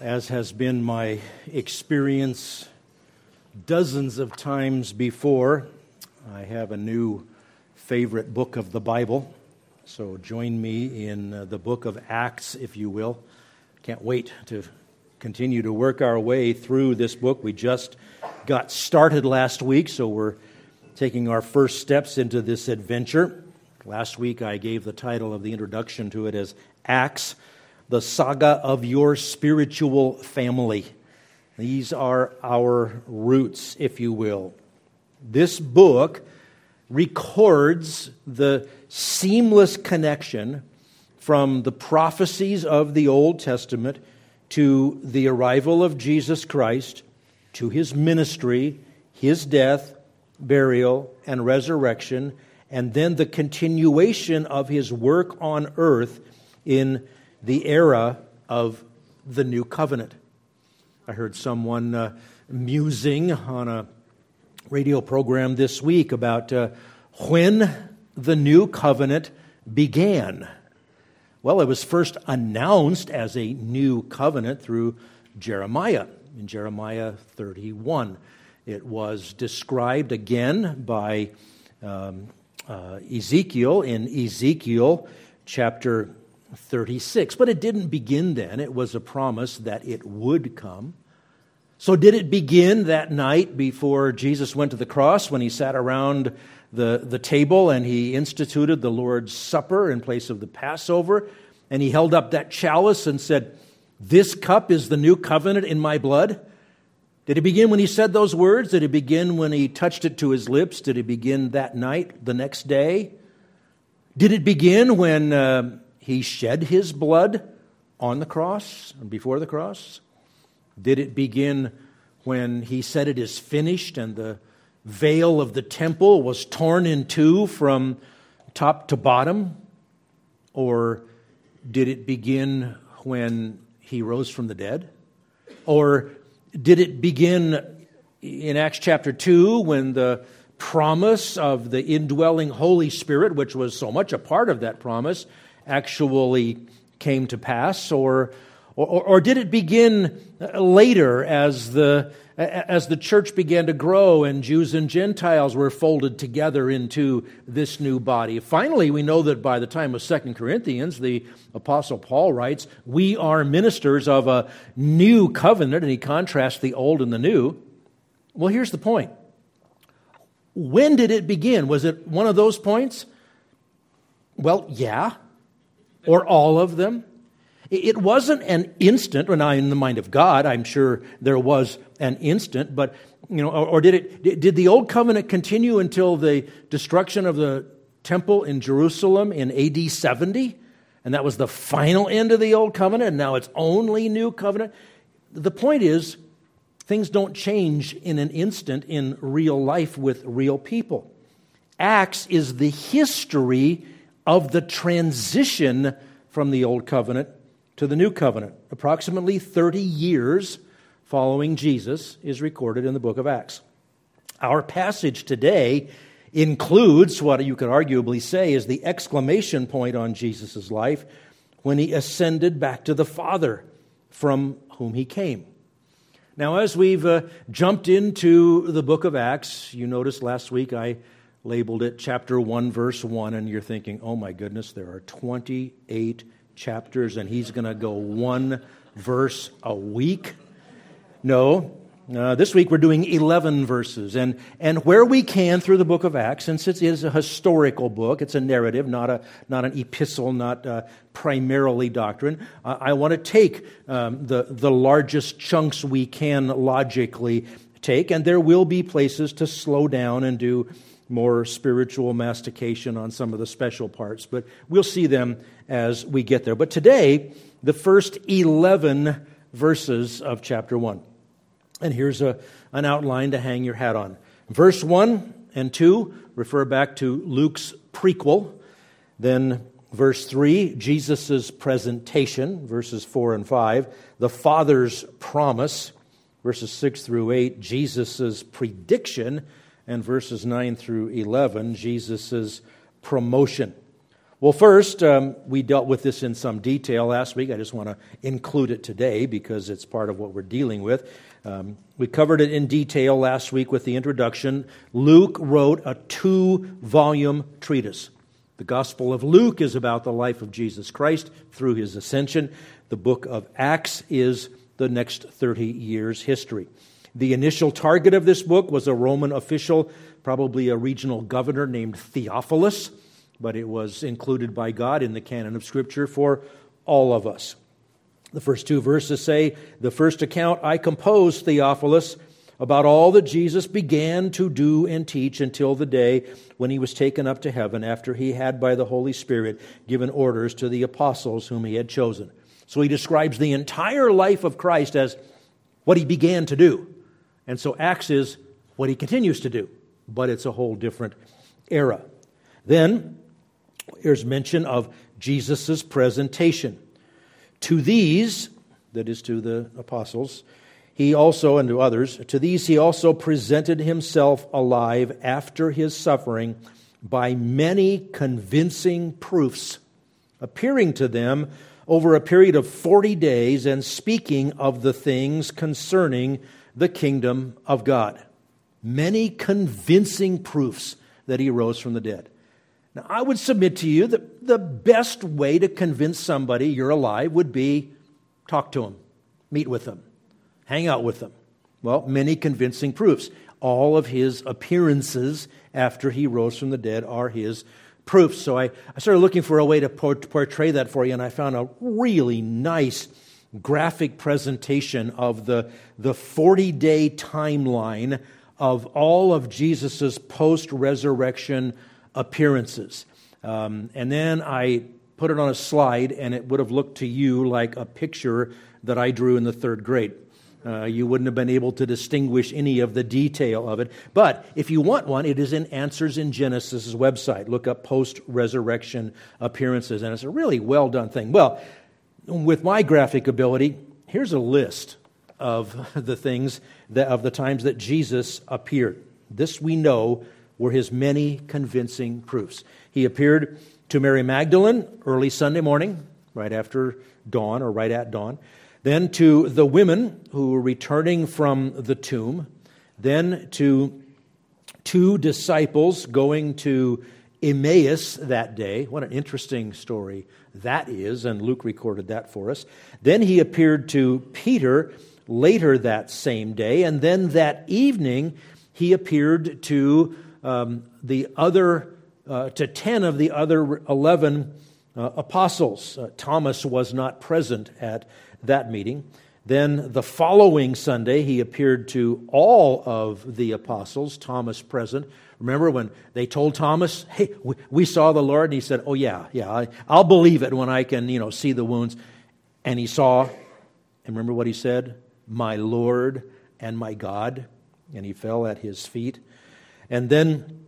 as has been my experience dozens of times before, I have a new favorite book of the Bible. So join me in uh, the book of Acts, if you will. Can't wait to continue to work our way through this book. We just got started last week, so we're taking our first steps into this adventure. Last week I gave the title of the introduction to it as Acts the saga of your spiritual family. These are our roots, if you will. This book records the seamless connection from the prophecies of the Old Testament to the arrival of Jesus Christ, to his ministry, his death, burial, and resurrection, and then the continuation of his work on earth in the era of the new covenant. I heard someone uh, musing on a radio program this week about uh, when the new covenant began. Well, it was first announced as a new covenant through Jeremiah in Jeremiah 31. It was described again by um, uh, Ezekiel in Ezekiel chapter 36. But it didn't begin then. It was a promise that it would come. So, did it begin that night before Jesus went to the cross when he sat around the, the table and he instituted the Lord's Supper in place of the Passover? And he held up that chalice and said, This cup is the new covenant in my blood? Did it begin when he said those words? Did it begin when he touched it to his lips? Did it begin that night, the next day? Did it begin when uh, he shed his blood on the cross and before the cross? Did it begin when he said it is finished and the veil of the temple was torn in two from top to bottom? Or did it begin when he rose from the dead? Or did it begin in Acts chapter 2 when the promise of the indwelling Holy Spirit, which was so much a part of that promise, actually came to pass, or, or, or did it begin later as the, as the church began to grow and Jews and Gentiles were folded together into this new body? Finally, we know that by the time of Second Corinthians, the Apostle Paul writes, We are ministers of a new covenant, and he contrasts the old and the new. Well, here's the point. When did it begin? Was it one of those points? Well, yeah or all of them. It wasn't an instant, or now in the mind of God, I'm sure there was an instant, but, you know, or, or did it, did the old covenant continue until the destruction of the temple in Jerusalem in AD 70? And that was the final end of the old covenant, and now it's only new covenant? The point is, things don't change in an instant in real life with real people. Acts is the history of the transition from the Old Covenant to the New Covenant. Approximately 30 years following Jesus is recorded in the book of Acts. Our passage today includes what you could arguably say is the exclamation point on Jesus' life when he ascended back to the Father from whom he came. Now, as we've uh, jumped into the book of Acts, you noticed last week I labeled it chapter 1, verse 1, and you're thinking, oh my goodness, there are 28 chapters, and he's going to go one verse a week. No. Uh, this week we're doing 11 verses. And, and where we can through the book of Acts, since it is a historical book, it's a narrative, not, a, not an epistle, not uh, primarily doctrine, I want to take um, the, the largest chunks we can logically take, and there will be places to slow down and do more spiritual mastication on some of the special parts, but we'll see them as we get there. But today, the first 11 verses of chapter 1. And here's a, an outline to hang your hat on. Verse 1 and 2 refer back to Luke's prequel. Then verse 3, Jesus' presentation, verses 4 and 5. The Father's promise, verses 6 through 8. Jesus' prediction and verses 9 through 11, Jesus' promotion. Well, first, um, we dealt with this in some detail last week. I just want to include it today because it's part of what we're dealing with. Um, we covered it in detail last week with the introduction. Luke wrote a two volume treatise. The Gospel of Luke is about the life of Jesus Christ through his ascension. The book of Acts is the next 30 years' history. The initial target of this book was a Roman official, probably a regional governor named Theophilus but it was included by God in the canon of Scripture for all of us. The first two verses say, The first account I composed, Theophilus, about all that Jesus began to do and teach until the day when he was taken up to heaven after he had, by the Holy Spirit, given orders to the apostles whom he had chosen. So he describes the entire life of Christ as what he began to do. And so Acts is what he continues to do, but it's a whole different era. Then Here's mention of Jesus' presentation. To these, that is to the apostles, he also, and to others, to these he also presented himself alive after his suffering by many convincing proofs, appearing to them over a period of 40 days and speaking of the things concerning the kingdom of God. Many convincing proofs that he rose from the dead. Now, I would submit to you that the best way to convince somebody you're alive would be talk to them, meet with them, hang out with them. Well, many convincing proofs. All of his appearances after he rose from the dead are his proofs. So I, I started looking for a way to portray that for you, and I found a really nice graphic presentation of the, the 40 day timeline of all of Jesus' post resurrection appearances. Um, and then I put it on a slide, and it would have looked to you like a picture that I drew in the third grade. Uh, you wouldn't have been able to distinguish any of the detail of it. But if you want one, it is in Answers in Genesis' website. Look up post resurrection appearances, and it's a really well done thing. Well, with my graphic ability, here's a list of the things that, of the times that Jesus appeared. This we know were his many convincing proofs. He appeared to Mary Magdalene early Sunday morning, right after dawn or right at dawn, then to the women who were returning from the tomb, then to two disciples going to Emmaus that day. What an interesting story that is, and Luke recorded that for us. Then he appeared to Peter later that same day, and then that evening he appeared to um, the other, uh, to 10 of the other 11 uh, apostles. Uh, Thomas was not present at that meeting. Then the following Sunday, he appeared to all of the apostles, Thomas present. Remember when they told Thomas, "Hey, we, saw the Lord," and he said, "Oh yeah, yeah, I, I'll believe it when I can, you know, see the wounds." And he saw, and remember what he said, "My Lord and my God," and he fell at his feet. And then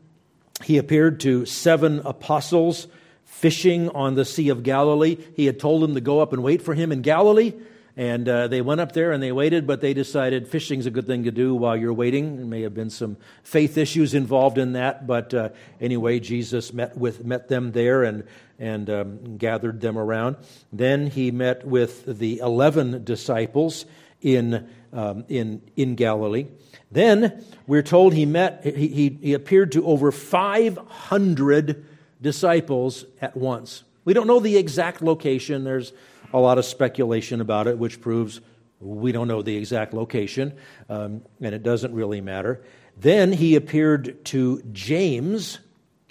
he appeared to seven apostles fishing on the Sea of Galilee. He had told them to go up and wait for him in Galilee. And uh, they went up there and they waited, but they decided fishing's a good thing to do while you're waiting. There may have been some faith issues involved in that, but uh, anyway, Jesus met with met them there and and um, gathered them around. Then he met with the eleven disciples in um, in in Galilee. Then we're told he met, he, he, he appeared to over 500 disciples at once. We don't know the exact location. There's a lot of speculation about it, which proves we don't know the exact location, um, and it doesn't really matter. Then he appeared to James.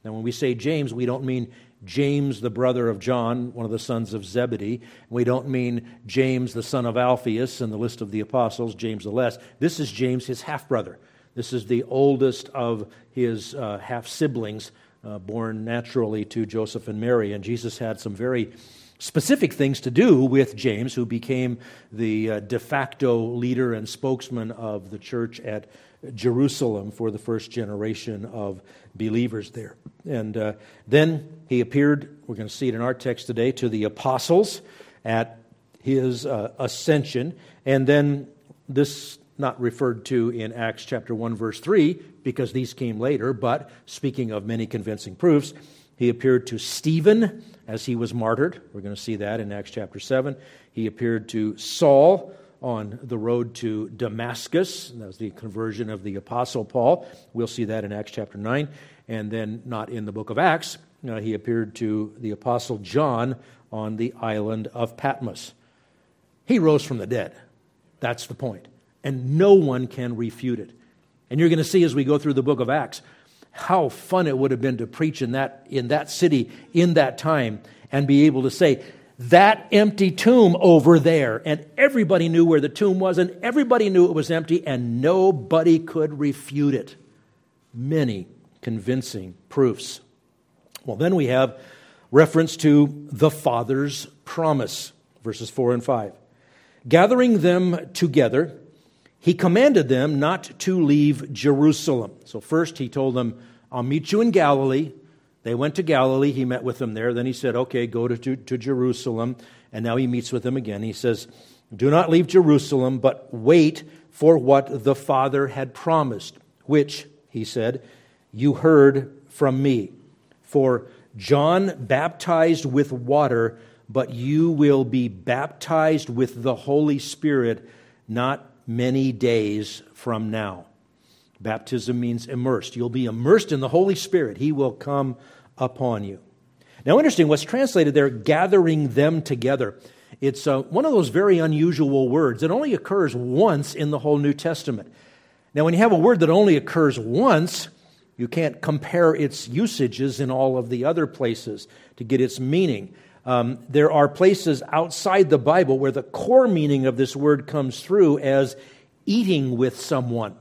Now, when we say James, we don't mean James, the brother of John, one of the sons of Zebedee. We don't mean James, the son of Alphaeus, in the list of the apostles, James the Less. This is James, his half brother. This is the oldest of his uh, half siblings, uh, born naturally to Joseph and Mary. And Jesus had some very specific things to do with James, who became the uh, de facto leader and spokesman of the church at Jerusalem for the first generation of believers there. And uh, then he appeared, we're going to see it in our text today, to the apostles at his uh, ascension. And then this not referred to in Acts chapter 1 verse 3 because these came later, but speaking of many convincing proofs, He appeared to Stephen as he was martyred. We're going to see that in Acts chapter 7. He appeared to Saul on the road to Damascus. That was the conversion of the Apostle Paul. We'll see that in Acts chapter 9. And then, not in the book of Acts, uh, he appeared to the Apostle John on the island of Patmos. He rose from the dead. That's the point. And no one can refute it. And you're going to see as we go through the book of Acts how fun it would have been to preach in that, in that city in that time and be able to say, that empty tomb over there. And everybody knew where the tomb was, and everybody knew it was empty, and nobody could refute it. Many convincing proofs. Well, then we have reference to the Father's promise, verses 4 and 5. Gathering them together, he commanded them not to leave Jerusalem. So, first, he told them, I'll meet you in Galilee. They went to Galilee. He met with them there. Then he said, Okay, go to, to, to Jerusalem. And now he meets with them again. He says, Do not leave Jerusalem, but wait for what the Father had promised, which, he said, you heard from me. For John baptized with water, but you will be baptized with the Holy Spirit not many days from now. Baptism means immersed. You'll be immersed in the Holy Spirit. He will come upon you. Now, interesting, what's translated there, gathering them together. It's uh, one of those very unusual words. It only occurs once in the whole New Testament. Now, when you have a word that only occurs once, you can't compare its usages in all of the other places to get its meaning. Um, there are places outside the Bible where the core meaning of this word comes through as eating with someone.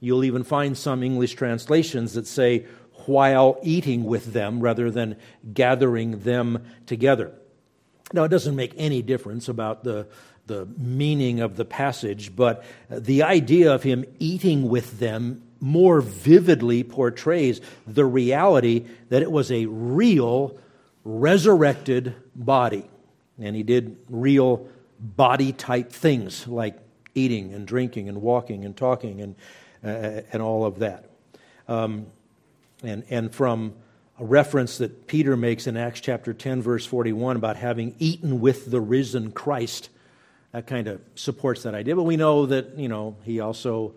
You'll even find some English translations that say, while eating with them, rather than gathering them together. Now, it doesn't make any difference about the, the meaning of the passage, but the idea of him eating with them more vividly portrays the reality that it was a real resurrected body. And he did real body type things like eating and drinking and walking and talking and, uh, and all of that. Um, and, and from a reference that Peter makes in Acts chapter 10, verse 41, about having eaten with the risen Christ, that kind of supports that idea. But we know that, you know, he also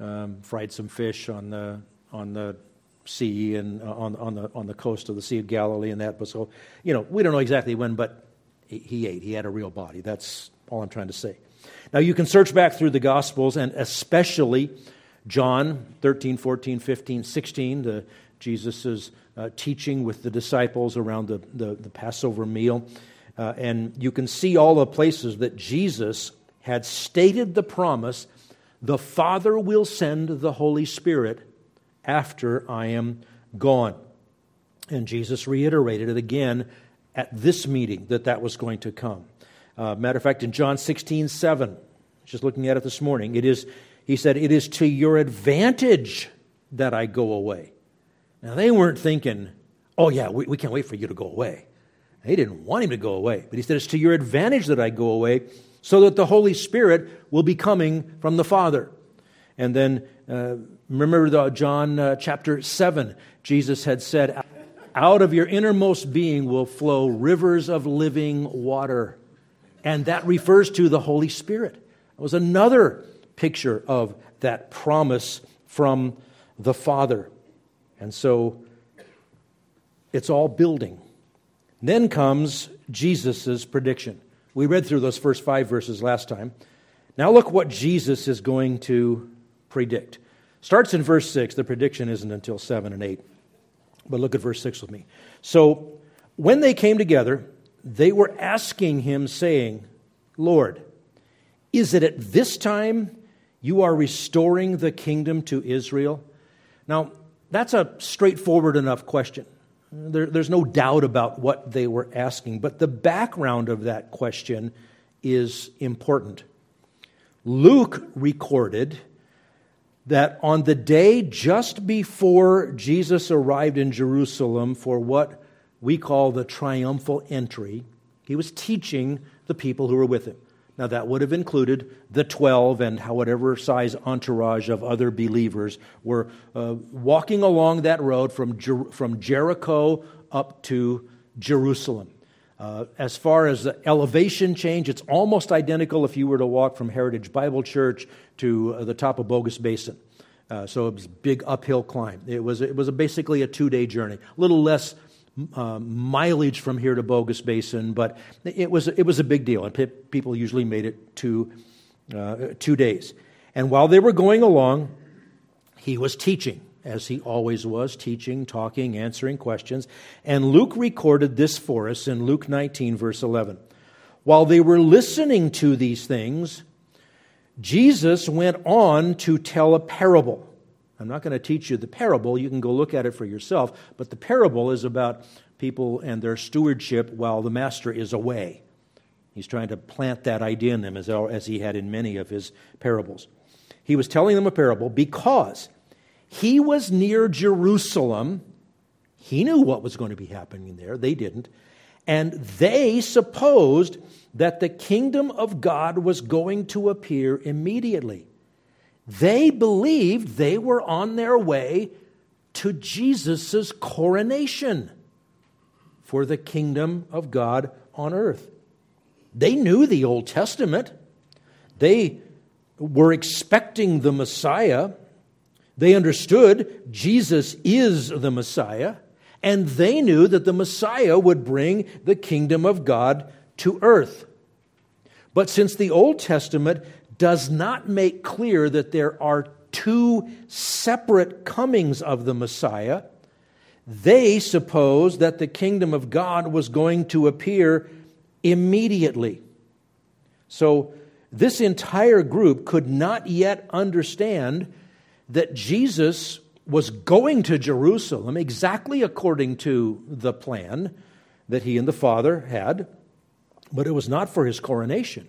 um, fried some fish on the, on the sea and uh, on, on, the, on the coast of the Sea of Galilee and that. But so, you know, we don't know exactly when, but he, he ate. He had a real body. That's all I'm trying to say. Now, you can search back through the Gospels, and especially John 13, 14, 15, 16, the, Jesus' uh, teaching with the disciples around the, the, the Passover meal. Uh, and you can see all the places that Jesus had stated the promise the Father will send the Holy Spirit after I am gone. And Jesus reiterated it again at this meeting that that was going to come. Uh, matter of fact, in John 16, 7, just looking at it this morning, it is, he said, It is to your advantage that I go away. Now, they weren't thinking, Oh, yeah, we, we can't wait for you to go away. They didn't want him to go away. But he said, It's to your advantage that I go away so that the Holy Spirit will be coming from the Father. And then uh, remember the, John uh, chapter 7, Jesus had said, Out of your innermost being will flow rivers of living water. And that refers to the Holy Spirit. It was another picture of that promise from the Father. And so it's all building. Then comes Jesus' prediction. We read through those first five verses last time. Now look what Jesus is going to predict. Starts in verse 6. The prediction isn't until 7 and 8. But look at verse 6 with me. So when they came together, they were asking him, saying, Lord, is it at this time you are restoring the kingdom to Israel? Now, that's a straightforward enough question. There, there's no doubt about what they were asking, but the background of that question is important. Luke recorded that on the day just before Jesus arrived in Jerusalem for what we call the triumphal entry, he was teaching the people who were with him. Now, that would have included the 12 and whatever size entourage of other believers were uh, walking along that road from, Jer- from Jericho up to Jerusalem. Uh, as far as the elevation change, it's almost identical if you were to walk from Heritage Bible Church to uh, the top of Bogus Basin. Uh, so it was a big uphill climb. It was, it was a, basically a two day journey, a little less uh, mileage from here to Bogus Basin, but it was, it was a big deal, and pe- people usually made it two, uh, two days. And while they were going along, he was teaching, as he always was, teaching, talking, answering questions. And Luke recorded this for us in Luke 19, verse 11. While they were listening to these things, Jesus went on to tell a parable. I'm not going to teach you the parable. You can go look at it for yourself. But the parable is about people and their stewardship while the master is away. He's trying to plant that idea in them as, he had in many of his parables. He was telling them a parable because he was near Jerusalem. He knew what was going to be happening there. They didn't. And they supposed that the kingdom of God was going to appear immediately. They believed they were on their way to Jesus' coronation for the kingdom of God on earth. They knew the Old Testament. They were expecting the Messiah. They understood Jesus is the Messiah. And they knew that the Messiah would bring the kingdom of God to earth. But since the Old Testament does not make clear that there are two separate comings of the Messiah. They suppose that the kingdom of God was going to appear immediately. So, this entire group could not yet understand that Jesus was going to Jerusalem exactly according to the plan that he and the Father had, but it was not for his coronation.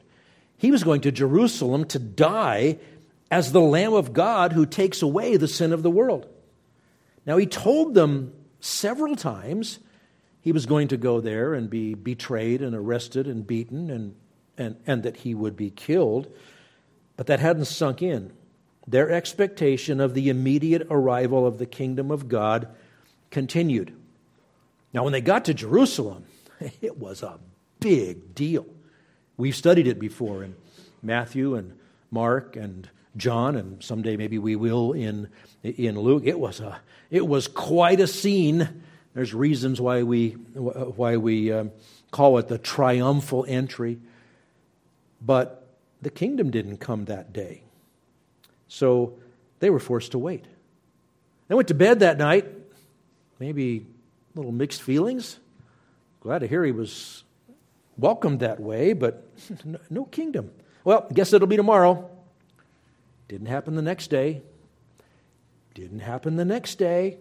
He was going to Jerusalem to die as the Lamb of God who takes away the sin of the world. Now, he told them several times he was going to go there and be betrayed and arrested and beaten and, and, and that he would be killed, but that hadn't sunk in. Their expectation of the immediate arrival of the kingdom of God continued. Now, when they got to Jerusalem, it was a big deal. We've studied it before in Matthew and Mark and John, and someday maybe we will in, in Luke. It was, a, it was quite a scene. There's reasons why we, why we um, call it the triumphal entry. But the kingdom didn't come that day. So they were forced to wait. They went to bed that night, maybe a little mixed feelings. Glad to hear he was welcomed that way, but no kingdom. Well, guess it'll be tomorrow. Didn't happen the next day. Didn't happen the next day.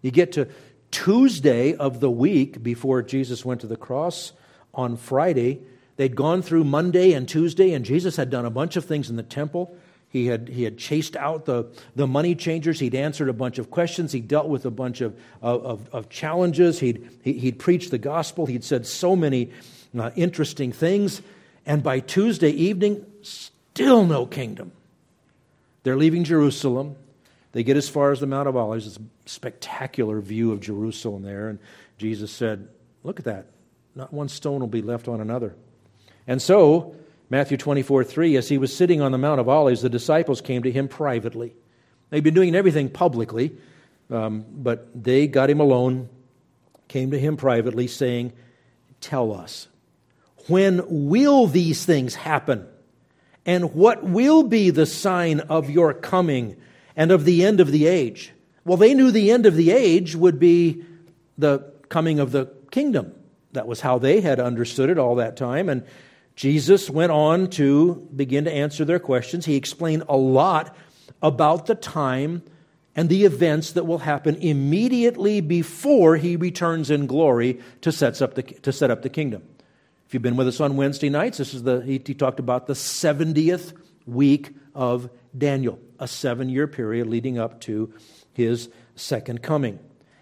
You get to Tuesday of the week before Jesus went to the cross on Friday. They'd gone through Monday and Tuesday, and Jesus had done a bunch of things in the temple. He had, he had chased out the, the money changers. He'd answered a bunch of questions. He dealt with a bunch of, of, of challenges. He'd, he, would he would preached the gospel. He'd said so many uh, interesting things. And by Tuesday evening, still no kingdom. They're leaving Jerusalem. They get as far as the Mount of Olives. It's a spectacular view of Jerusalem there. And Jesus said, Look at that. Not one stone will be left on another. And so Matthew 24, 3, as he was sitting on the Mount of Olives, the disciples came to him privately. They'd been doing everything publicly, um, but they got him alone, came to him privately, saying, Tell us, when will these things happen? And what will be the sign of your coming and of the end of the age? Well, they knew the end of the age would be the coming of the kingdom. That was how they had understood it all that time. And Jesus went on to begin to answer their questions. He explained a lot about the time and the events that will happen immediately before he returns in glory to, sets up the, to set up the kingdom. If you've been with us on Wednesday nights, this is the, he, he talked about the 70th week of Daniel, a seven year period leading up to his second coming.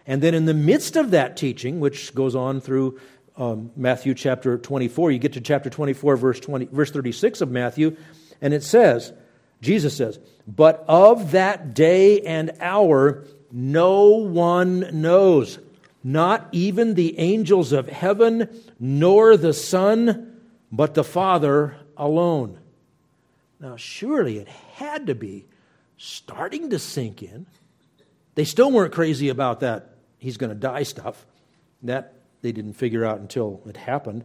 And then in the midst of that teaching, which goes on through um, Matthew chapter 24. You get to chapter 24, verse, 20, verse 36 of Matthew, and it says, Jesus says, But of that day and hour no one knows, not even the angels of heaven, nor the Son, but the Father alone. Now, surely it had to be starting to sink in. They still weren't crazy about that he's going to die stuff. That they didn't figure out until it happened.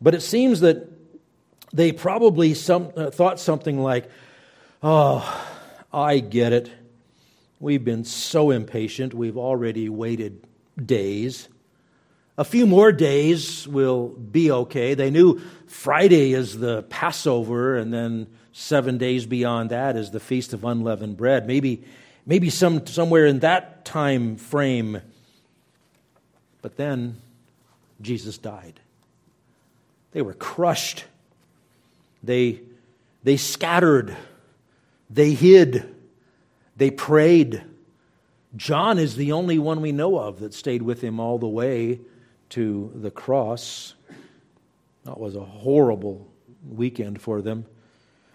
But it seems that they probably some, uh, thought something like, oh, I get it. We've been so impatient. We've already waited days. A few more days will be okay. They knew Friday is the Passover, and then seven days beyond that is the Feast of Unleavened Bread. Maybe, maybe some, somewhere in that time frame. But then Jesus died. They were crushed. They, they scattered. They hid. They prayed. John is the only one we know of that stayed with him all the way to the cross. That was a horrible weekend for them.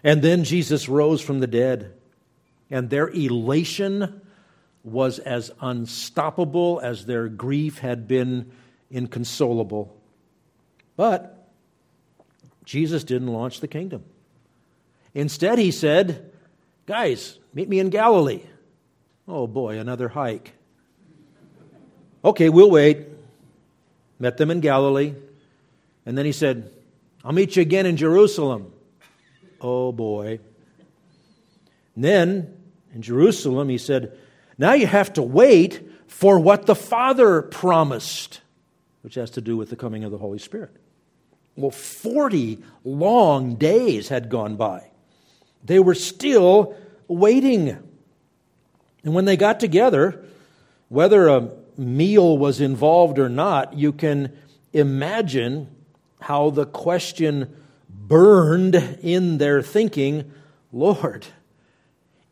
And then Jesus rose from the dead, and their elation was as unstoppable as their grief had been inconsolable. But Jesus didn't launch the kingdom. Instead, he said, Guys, meet me in Galilee. Oh boy, another hike. Okay, we'll wait. Met them in Galilee. And then he said, I'll meet you again in Jerusalem. Oh boy. And then in Jerusalem, he said, Now you have to wait for what the Father promised, which has to do with the coming of the Holy Spirit. Well, 40 long days had gone by. They were still waiting. And when they got together, whether a meal was involved or not, you can imagine how the question burned in their thinking Lord,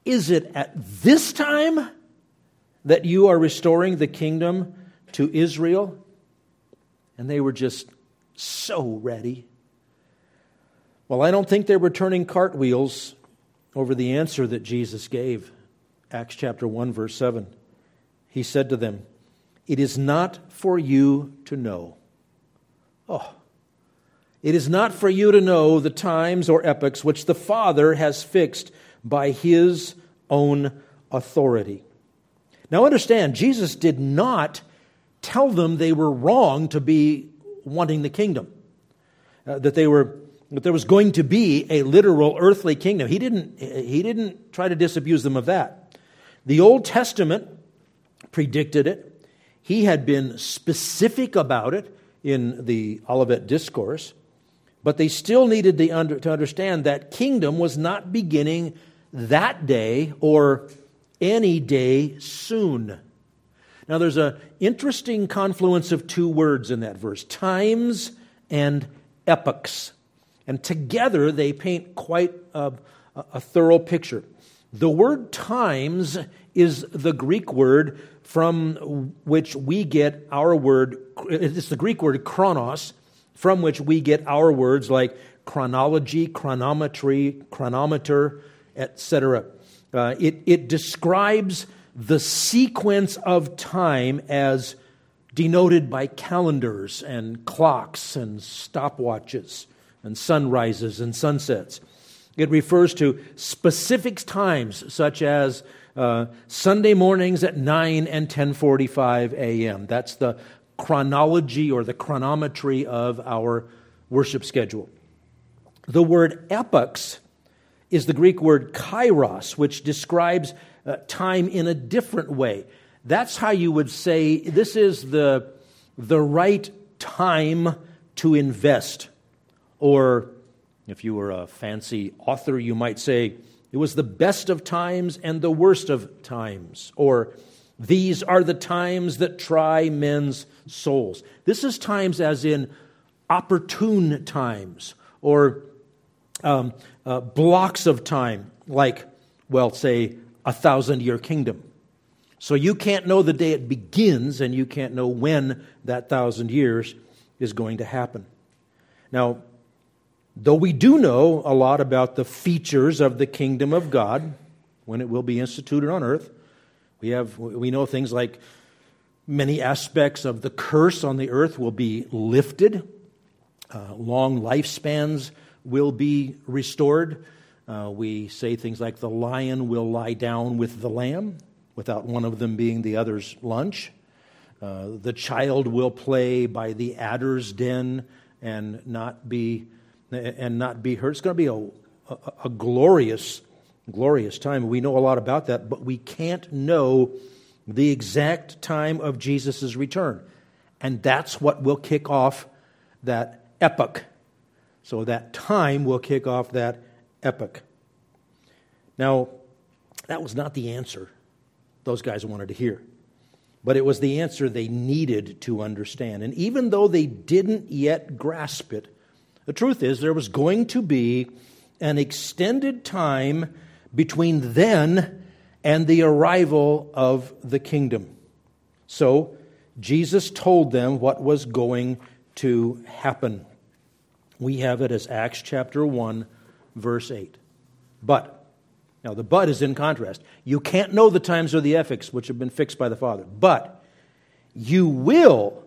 is it at this time that you are restoring the kingdom to Israel? And they were just so ready. Well, I don't think they were turning cartwheels over the answer that Jesus gave. Acts chapter 1, verse 7. He said to them, It is not for you to know. Oh, it is not for you to know the times or epochs which the Father has fixed by his own authority. Now understand, Jesus did not tell them they were wrong to be wanting the kingdom, uh, that they were that there was going to be a literal earthly kingdom. He didn't, he didn't try to disabuse them of that. The Old Testament predicted it. He had been specific about it in the Olivet Discourse, but they still needed to understand that kingdom was not beginning that day or any day soon. Now, there's an interesting confluence of two words in that verse times and epochs. And together they paint quite a, a thorough picture. The word times is the Greek word from which we get our word, it's the Greek word chronos, from which we get our words like chronology, chronometry, chronometer, etc. Uh, it, it describes the sequence of time as denoted by calendars and clocks and stopwatches and sunrises and sunsets. It refers to specific times such as uh, Sunday mornings at 9 and 10:45 a.m. That's the chronology or the chronometry of our worship schedule. The word epochs is the Greek word kairos, which describes uh, time in a different way. That's how you would say this is the, the right time to invest or if you were a fancy author, you might say, it was the best of times and the worst of times. Or, these are the times that try men's souls. This is times as in opportune times or um, uh, blocks of time, like, well, say, a thousand year kingdom. So you can't know the day it begins, and you can't know when that thousand years is going to happen. Now, though we do know a lot about the features of the kingdom of God when it will be instituted on earth, we, have, we know things like many aspects of the curse on the earth will be lifted, uh, long lifespans will be restored. Uh, we say things like the lion will lie down with the lamb without one of them being the other's lunch. Uh, the child will play by the adder's den and not be and not be hurt. It's going to be a, a, a glorious, glorious time. We know a lot about that, but we can't know the exact time of Jesus' return. And that's what will kick off that epoch. So that time will kick off that epoch. Now, that was not the answer those guys wanted to hear, but it was the answer they needed to understand. And even though they didn't yet grasp it, the truth is there was going to be an extended time between then and the arrival of the kingdom. So, Jesus told them what was going to happen. We have it as Acts chapter 1, verse 8. But, now the but is in contrast. You can't know the times or the epochs which have been fixed by the Father. But you will,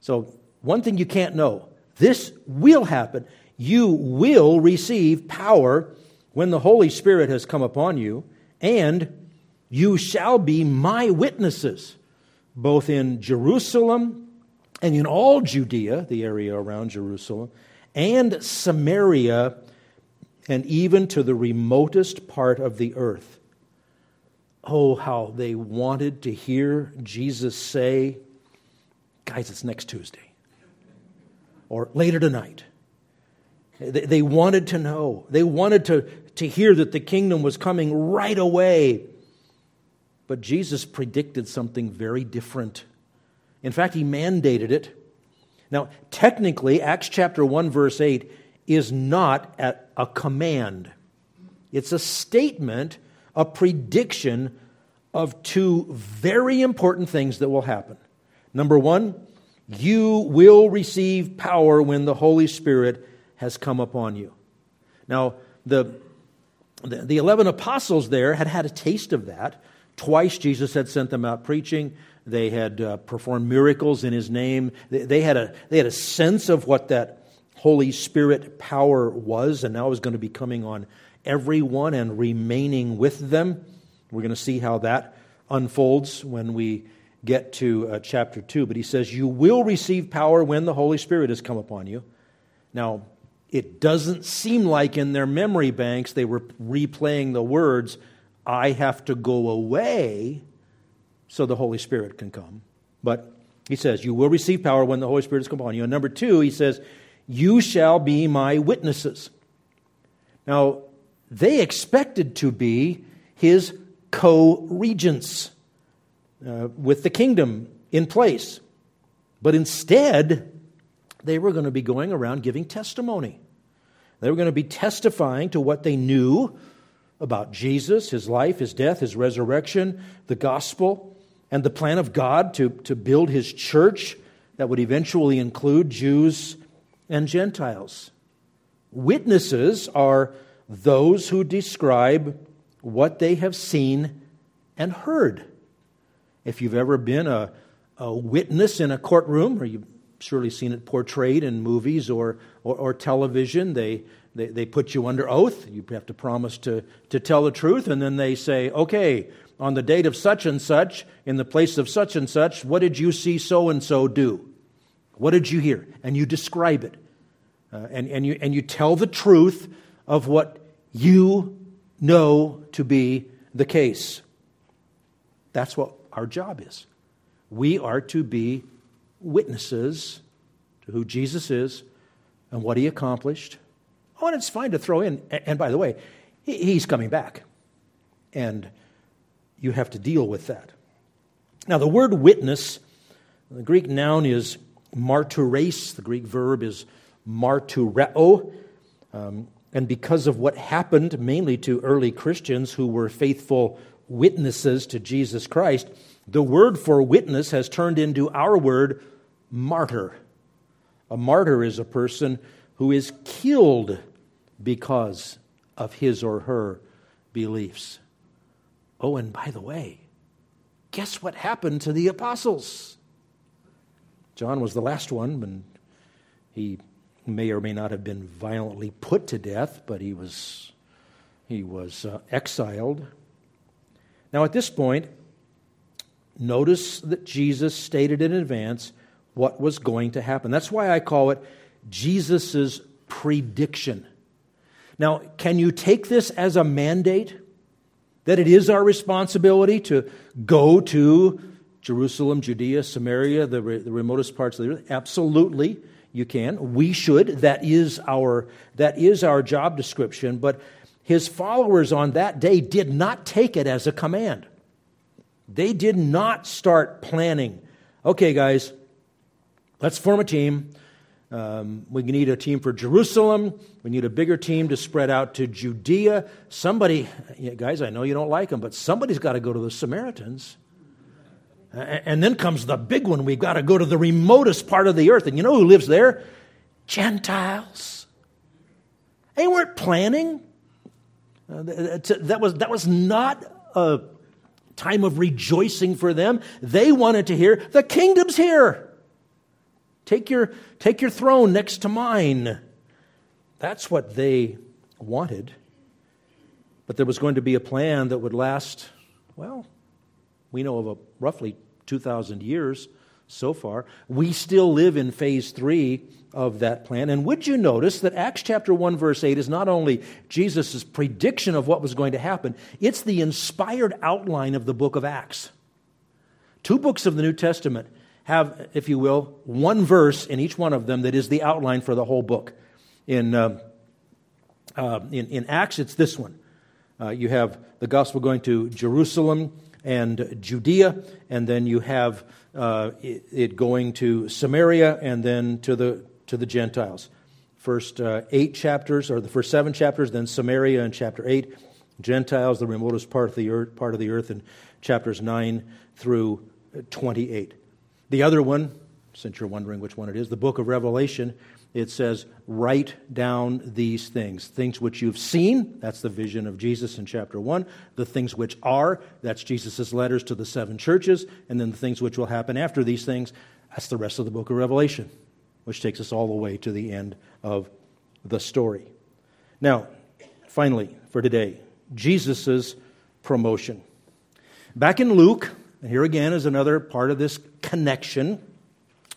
so one thing you can't know, this will happen. You will receive power when the Holy Spirit has come upon you, and you shall be my witnesses, both in Jerusalem and in all Judea, the area around Jerusalem, and Samaria and even to the remotest part of the earth. Oh, how they wanted to hear Jesus say, Guys, it's next Tuesday, or later tonight. They wanted to know. They wanted to, to hear that the kingdom was coming right away. But Jesus predicted something very different. In fact, he mandated it. Now, technically, Acts chapter 1, verse 8 is not a command, it's a statement, a prediction of two very important things that will happen. Number one, you will receive power when the Holy Spirit has come upon you. Now, the, the, the 11 apostles there had had a taste of that. Twice Jesus had sent them out preaching. They had uh, performed miracles in his name. They, they, had a, they had a sense of what that Holy Spirit power was, and now is going to be coming on everyone and remaining with them. We're going to see how that unfolds when we get to uh, chapter 2. But he says, You will receive power when the Holy Spirit has come upon you. Now, it doesn't seem like in their memory banks they were replaying the words, I have to go away so the Holy Spirit can come. But he says, You will receive power when the Holy Spirit has come upon you. And number two, he says, You shall be my witnesses. Now, they expected to be his co regents uh, with the kingdom in place. But instead, they were going to be going around giving testimony. They were going to be testifying to what they knew about Jesus, his life, his death, his resurrection, the gospel, and the plan of God to, to build his church that would eventually include Jews and Gentiles. Witnesses are those who describe what they have seen and heard. If you've ever been a, a witness in a courtroom, or you've surely seen it portrayed in movies or, or, or television, they, they, they put you under oath. You have to promise to, to tell the truth, and then they say, okay, on the date of such and such, in the place of such and such, what did you see so and so do? What did you hear? And you describe it. Uh, and, and, you, and you tell the truth of what you know to be the case. That's what our job is. We are to be witnesses to who Jesus is and what he accomplished. Oh, and it's fine to throw in, and by the way, he's coming back. And you have to deal with that. Now, the word witness, the Greek noun is martyres, the Greek verb is martureo. Um, and because of what happened mainly to early Christians who were faithful witnesses to Jesus Christ, the word for witness has turned into our word martyr. A martyr is a person who is killed because of his or her beliefs. Oh, and by the way, guess what happened to the apostles? John was the last one, and he may or may not have been violently put to death, but he was, he was uh, exiled. Now, at this point, notice that Jesus stated in advance what was going to happen. That's why I call it Jesus' prediction. Now, can you take this as a mandate that it is our responsibility to go to Jerusalem, Judea, Samaria, the, the remotest parts of the earth? Absolutely, you can. We should. That is our that is our job description, but his followers on that day did not take it as a command. They did not start planning. Okay, guys, let's form a team. Um, we need a team for Jerusalem. We need a bigger team to spread out to Judea. Somebody, guys, I know you don't like them, but somebody's got to go to the Samaritans. And then comes the big one. We've got to go to the remotest part of the earth. And you know who lives there? Gentiles. They weren't planning. Uh, that, was, that was not a time of rejoicing for them. They wanted to hear, the kingdom's here. Take your, take your throne next to mine. That's what they wanted. But there was going to be a plan that would last, well, we know of a roughly 2,000 years so far. We still live in phase three of that plan. And would you notice that Acts chapter 1, verse 8 is not only Jesus' prediction of what was going to happen, it's the inspired outline of the book of Acts. Two books of the New Testament have, if you will, one verse in each one of them that is the outline for the whole book. In, uh, uh, in, in, Acts, it's this one. Uh, you have the gospel going to Jerusalem and Judea, and then you have uh, it, going to Samaria and then to the to the Gentiles. First uh, eight chapters, or the first seven chapters, then Samaria in chapter eight, Gentiles, the remotest part of the earth, part of the earth in chapters nine through twenty-eight. The other one, since you're wondering which one it is, the book of Revelation, it says, Write down these things. Things which you've seen, that's the vision of Jesus in chapter 1. The things which are, that's Jesus' letters to the seven churches. And then the things which will happen after these things, that's the rest of the book of Revelation which takes us all the way to the end of the story. Now, finally, for today, Jesus' promotion. Back in Luke, and here again is another part of this connection.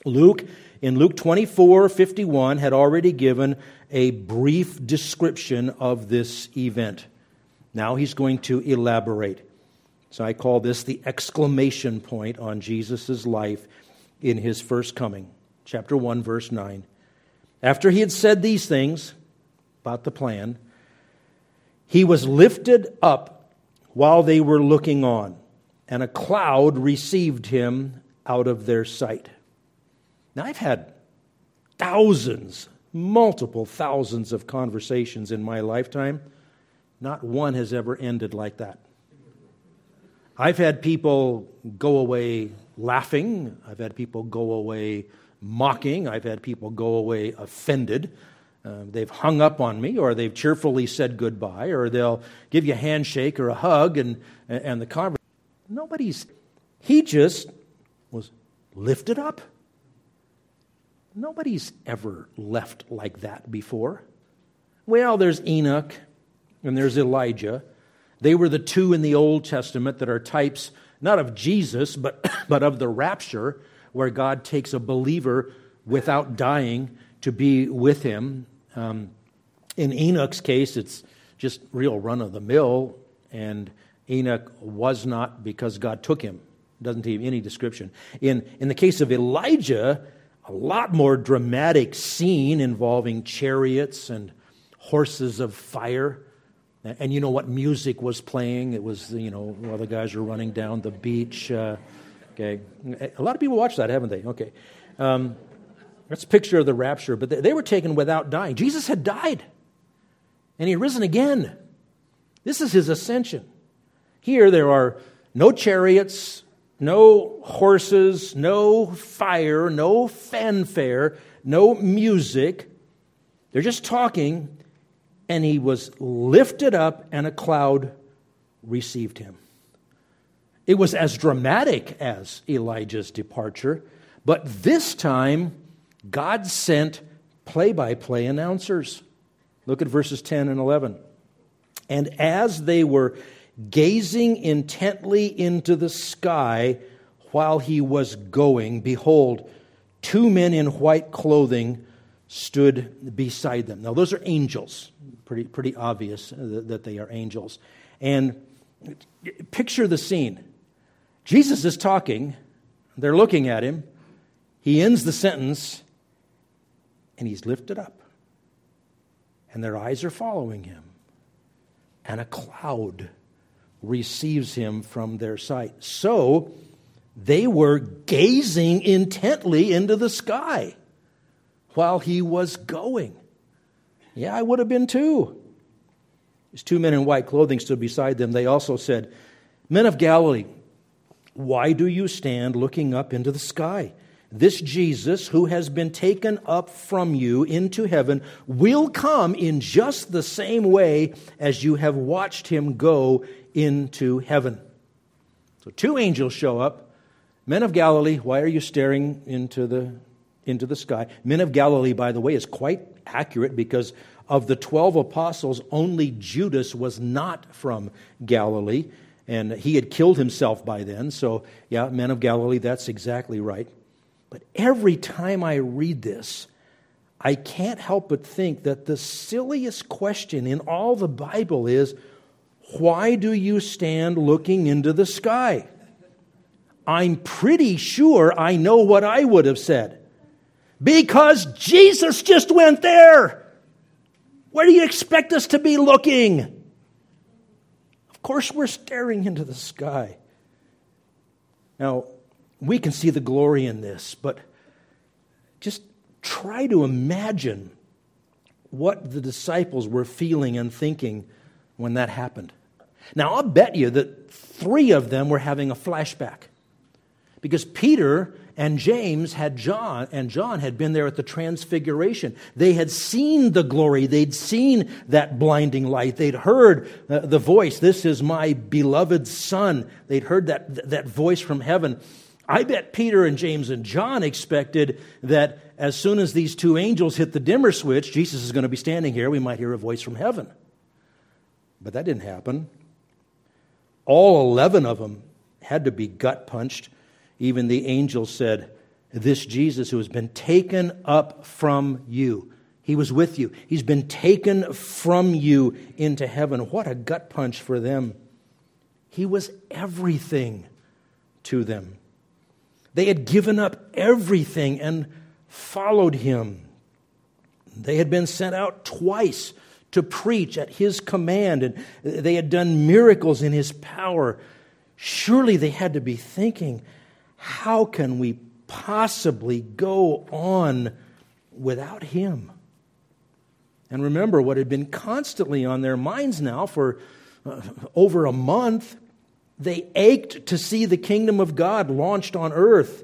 Luke, in Luke 24 51, had already given a brief description of this event. Now he's going to elaborate. So I call this the exclamation point on Jesus' life in his first coming chapter 1, verse 9. After he had said these things about the plan, he was lifted up while they were looking on, and a cloud received him out of their sight. Now, I've had thousands, multiple thousands of conversations in my lifetime. Not one has ever ended like that. I've had people go away laughing. I've had people go away mocking. I've had people go away offended. Uh, they've hung up on me, or they've cheerfully said goodbye, or they'll give you a handshake or a hug, and, and the conversation. Nobody's. He just was lifted up. Nobody's ever left like that before. Well, there's Enoch and there's Elijah. They were the two in the Old Testament that are types not of Jesus, but, but of the rapture where God takes a believer without dying to be with him. Um, in Enoch's case, it's just real run of the mill, and Enoch was not because God took him. Doesn't give any description. In, in the case of Elijah, a lot more dramatic scene involving chariots and horses of fire. And you know what music was playing? It was, you know, while the guys were running down the beach. Uh, Okay, a lot of people watch that, haven't they? Okay, um, that's a picture of the rapture. But they were taken without dying. Jesus had died, and he had risen again. This is his ascension. Here there are no chariots, no horses, no fire, no fanfare, no music. They're just talking, and he was lifted up, and a cloud received him. It was as dramatic as Elijah's departure, but this time God sent play by play announcers. Look at verses 10 and 11. And as they were gazing intently into the sky while he was going, behold, two men in white clothing stood beside them. Now, those are angels. Pretty, pretty obvious that they are angels. And picture the scene Jesus is talking, they're looking at him. He ends the sentence, and he's lifted up. And their eyes are following him. And a cloud receives him from their sight. So they were gazing intently into the sky while he was going. Yeah, I would have been too. These two men in white clothing stood beside them. They also said, Men of Galilee, why do you stand looking up into the sky? This Jesus, who has been taken up from you into heaven, will come in just the same way as you have watched him go into heaven. So, two angels show up. Men of Galilee, why are you staring into the, into the sky? Men of Galilee, by the way, is quite accurate because of the 12 apostles, only Judas was not from Galilee and he had killed himself by then. So, yeah, men of Galilee, that's exactly right. But every time I read this, I can't help but think that the silliest question in all the Bible is why do you stand looking into the sky? I'm pretty sure I know what I would have said. Because Jesus just went there. Where do you expect us to be looking? Of course, we're staring into the sky. Now, we can see the glory in this, but just try to imagine what the disciples were feeling and thinking when that happened. Now, I'll bet you that three of them were having a flashback because Peter and James had John, and John had been there at the transfiguration. They had seen the glory. They'd seen that blinding light. They'd heard uh, the voice, This is my beloved Son. They'd heard that, that voice from heaven. I bet Peter and James and John expected that as soon as these two angels hit the dimmer switch, Jesus is going to be standing here. We might hear a voice from heaven. But that didn't happen. All 11 of them had to be gut punched even the angel said, This Jesus who has been taken up from you, he was with you. He's been taken from you into heaven. What a gut punch for them. He was everything to them. They had given up everything and followed him. They had been sent out twice to preach at his command, and they had done miracles in his power. Surely they had to be thinking, how can we possibly go on without him? And remember what had been constantly on their minds now for uh, over a month. They ached to see the kingdom of God launched on earth.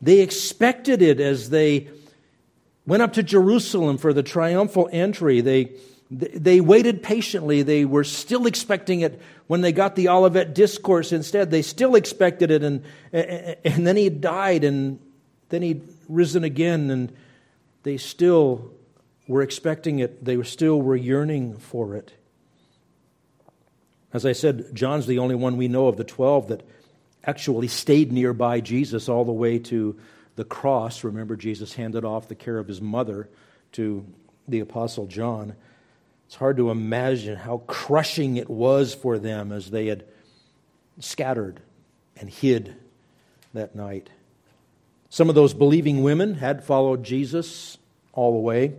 They expected it as they went up to Jerusalem for the triumphal entry. They they waited patiently. They were still expecting it when they got the Olivet Discourse instead. They still expected it, and, and then he died, and then he'd risen again, and they still were expecting it. They still were yearning for it. As I said, John's the only one we know of the 12 that actually stayed nearby Jesus all the way to the cross. Remember, Jesus handed off the care of his mother to the Apostle John. It's hard to imagine how crushing it was for them as they had scattered and hid that night. Some of those believing women had followed Jesus all the way.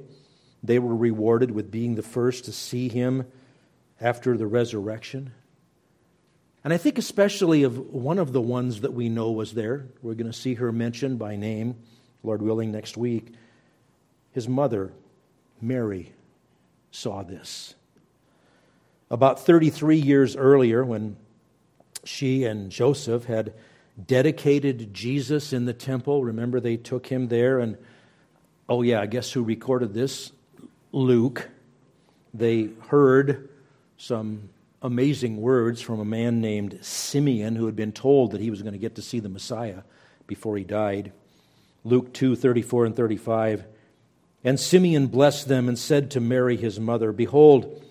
They were rewarded with being the first to see him after the resurrection. And I think especially of one of the ones that we know was there. We're going to see her mentioned by name, Lord willing, next week. His mother, Mary saw this. About 33 years earlier, when she and Joseph had dedicated Jesus in the temple, remember they took him there and Oh, yeah, I guess who recorded this? Luke. They heard some amazing words from a man named Simeon who had been told that he was going to get to see the Messiah before he died. Luke 2 34 and 35. And Simeon blessed them and said to Mary, his mother, Behold,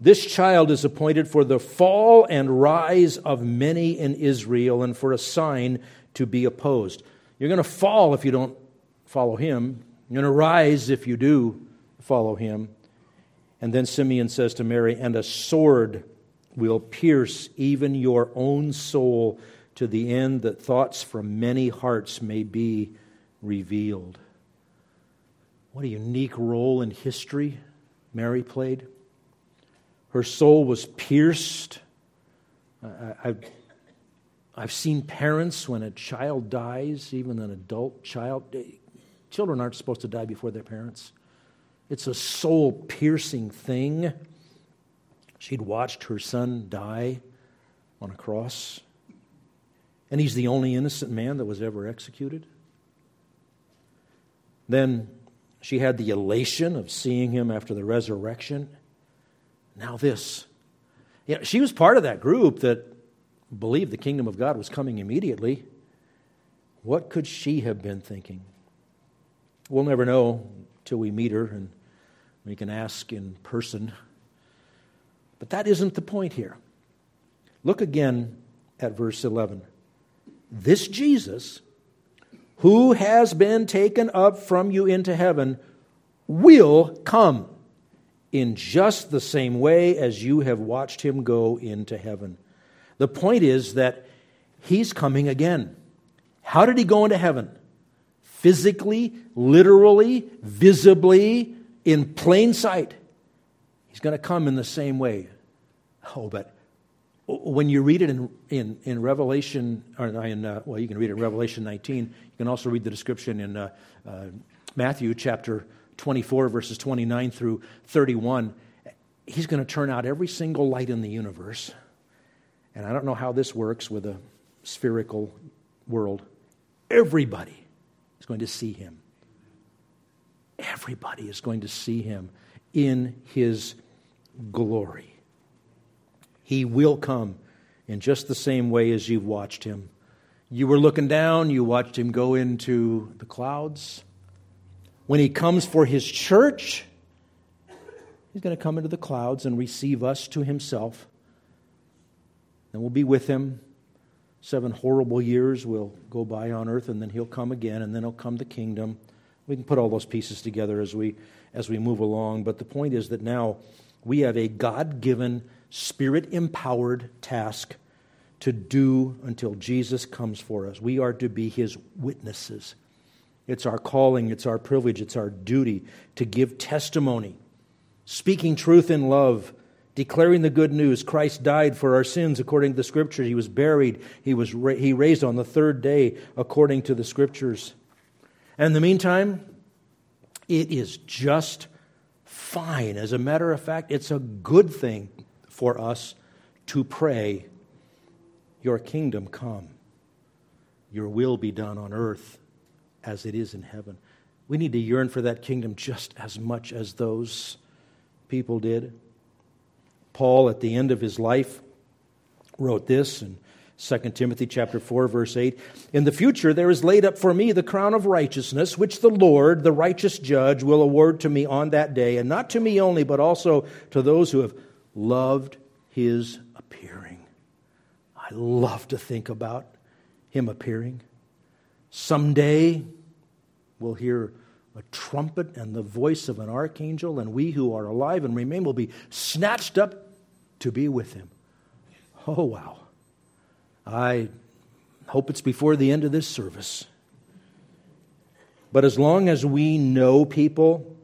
this child is appointed for the fall and rise of many in Israel and for a sign to be opposed. You're going to fall if you don't follow him. You're going to rise if you do follow him. And then Simeon says to Mary, And a sword will pierce even your own soul to the end that thoughts from many hearts may be revealed. What a unique role in history Mary played. Her soul was pierced. I've, I've seen parents when a child dies, even an adult child, children aren't supposed to die before their parents. It's a soul piercing thing. She'd watched her son die on a cross, and he's the only innocent man that was ever executed. Then she had the elation of seeing him after the resurrection. Now, this. You know, she was part of that group that believed the kingdom of God was coming immediately. What could she have been thinking? We'll never know till we meet her and we can ask in person. But that isn't the point here. Look again at verse 11. This Jesus, who has been taken up from you into heaven, will come in just the same way as you have watched him go into heaven. The point is that he's coming again. How did he go into heaven? Physically, literally, visibly, in plain sight. He's going to come in the same way. Oh, but when you read it in, in, in Revelation, or in, uh, well, you can read it in Revelation 19. You can also read the description in uh, uh, Matthew chapter 24, verses 29 through 31, he's going to turn out every single light in the universe. And I don't know how this works with a spherical world. Everybody is going to see him. Everybody is going to see him in his glory. He will come in just the same way as you've watched him. You were looking down, you watched him go into the clouds when he comes for his church, he's going to come into the clouds and receive us to himself. And we'll be with him. Seven horrible years will go by on earth, and then he'll come again, and then he'll come the kingdom. We can put all those pieces together as we, as we move along. But the point is that now we have a God given, spirit empowered task to do until Jesus comes for us. We are to be his witnesses. It's our calling, it's our privilege, it's our duty to give testimony, speaking truth in love, declaring the good news. Christ died for our sins according to the scriptures. He was buried, he was ra- he raised on the third day according to the scriptures. And in the meantime, it is just fine. As a matter of fact, it's a good thing for us to pray, Your kingdom come, your will be done on earth as it is in heaven. We need to yearn for that kingdom just as much as those people did. Paul, at the end of his life, wrote this in 2 Timothy chapter 4 verse 8 In the future there is laid up for me the crown of righteousness which the Lord the righteous judge will award to me on that day and not to me only but also to those who have loved his appearing. I love to think about him appearing. Someday we'll hear a trumpet and the voice of an archangel, and we who are alive and remain will be snatched up to be with him. Oh, wow. I hope it's before the end of this service. But as long as we know people,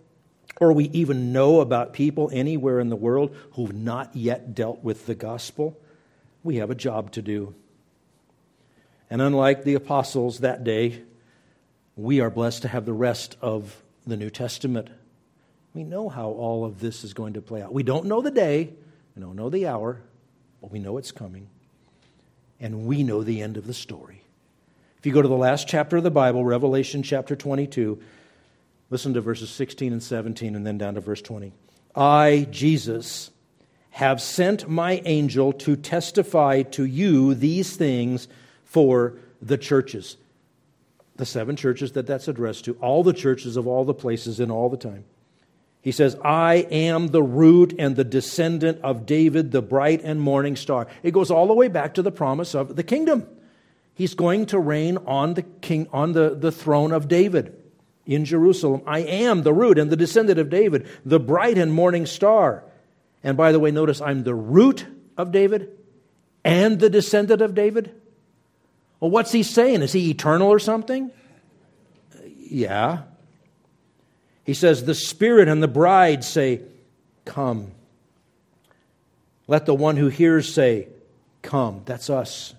or we even know about people anywhere in the world who've not yet dealt with the gospel, we have a job to do. And unlike the apostles that day, we are blessed to have the rest of the New Testament. We know how all of this is going to play out. We don't know the day, we don't know the hour, but we know it's coming. And we know the end of the story. If you go to the last chapter of the Bible, Revelation chapter 22, Listen to verses 16 and 17 and then down to verse 20. I, Jesus, have sent my angel to testify to you these things for the churches. The seven churches that that's addressed to, all the churches of all the places in all the time. He says, I am the root and the descendant of David, the bright and morning star. It goes all the way back to the promise of the kingdom. He's going to reign on the king on the, the throne of David in Jerusalem. I am the root and the descendant of David, the bright and morning star. And by the way, notice I'm the root of David and the descendant of David. Well, what's he saying? Is he eternal or something? Uh, yeah. He says, The Spirit and the bride say, Come. Let the one who hears say, Come. That's us.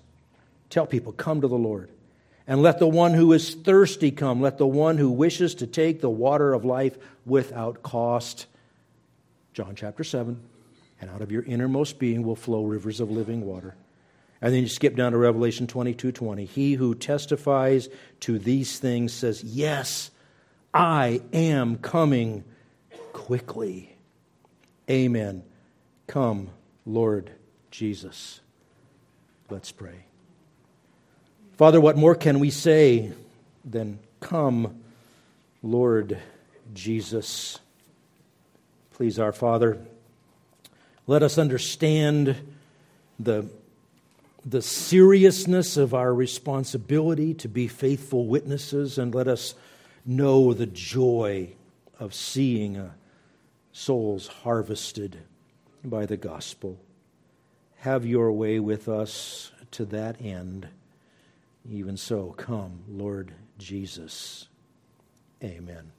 Tell people, Come to the Lord. And let the one who is thirsty come. Let the one who wishes to take the water of life without cost. John chapter 7. And out of your innermost being will flow rivers of living water. And then you skip down to Revelation 22 20. He who testifies to these things says, Yes, I am coming quickly. Amen. Come, Lord Jesus. Let's pray. Father, what more can we say than, Come, Lord Jesus? Please, our Father, let us understand the the seriousness of our responsibility to be faithful witnesses, and let us know the joy of seeing souls harvested by the gospel. Have your way with us to that end. Even so, come, Lord Jesus. Amen.